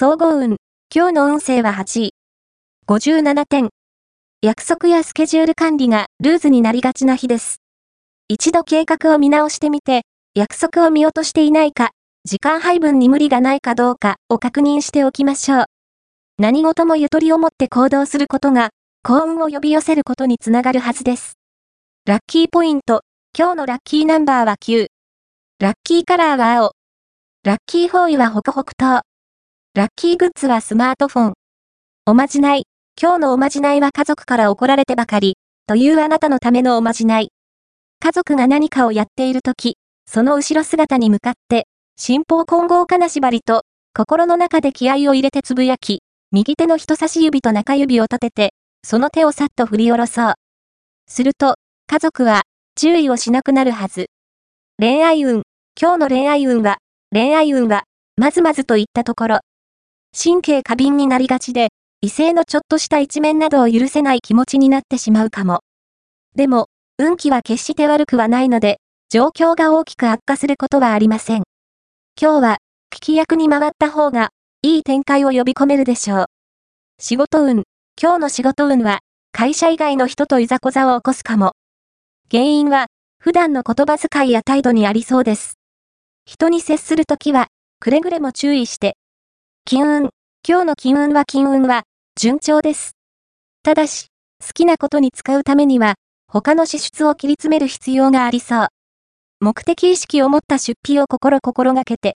総合運。今日の運勢は8位。57点。約束やスケジュール管理がルーズになりがちな日です。一度計画を見直してみて、約束を見落としていないか、時間配分に無理がないかどうかを確認しておきましょう。何事もゆとりを持って行動することが、幸運を呼び寄せることにつながるはずです。ラッキーポイント。今日のラッキーナンバーは9。ラッキーカラーは青。ラッキーフォーイはホクホク糖。ラッキーグッズはスマートフォン。おまじない。今日のおまじないは家族から怒られてばかり、というあなたのためのおまじない。家族が何かをやっているとき、その後ろ姿に向かって、新法混合金縛りと、心の中で気合を入れてつぶやき、右手の人差し指と中指を立てて、その手をさっと振り下ろそう。すると、家族は、注意をしなくなるはず。恋愛運。今日の恋愛運は、恋愛運は、まずまずといったところ。神経過敏になりがちで、異性のちょっとした一面などを許せない気持ちになってしまうかも。でも、運気は決して悪くはないので、状況が大きく悪化することはありません。今日は、聞き役に回った方が、いい展開を呼び込めるでしょう。仕事運。今日の仕事運は、会社以外の人といざこざを起こすかも。原因は、普段の言葉遣いや態度にありそうです。人に接するときは、くれぐれも注意して。金運。今日の金運は金運は、順調です。ただし、好きなことに使うためには、他の支出を切り詰める必要がありそう。目的意識を持った出費を心心がけて、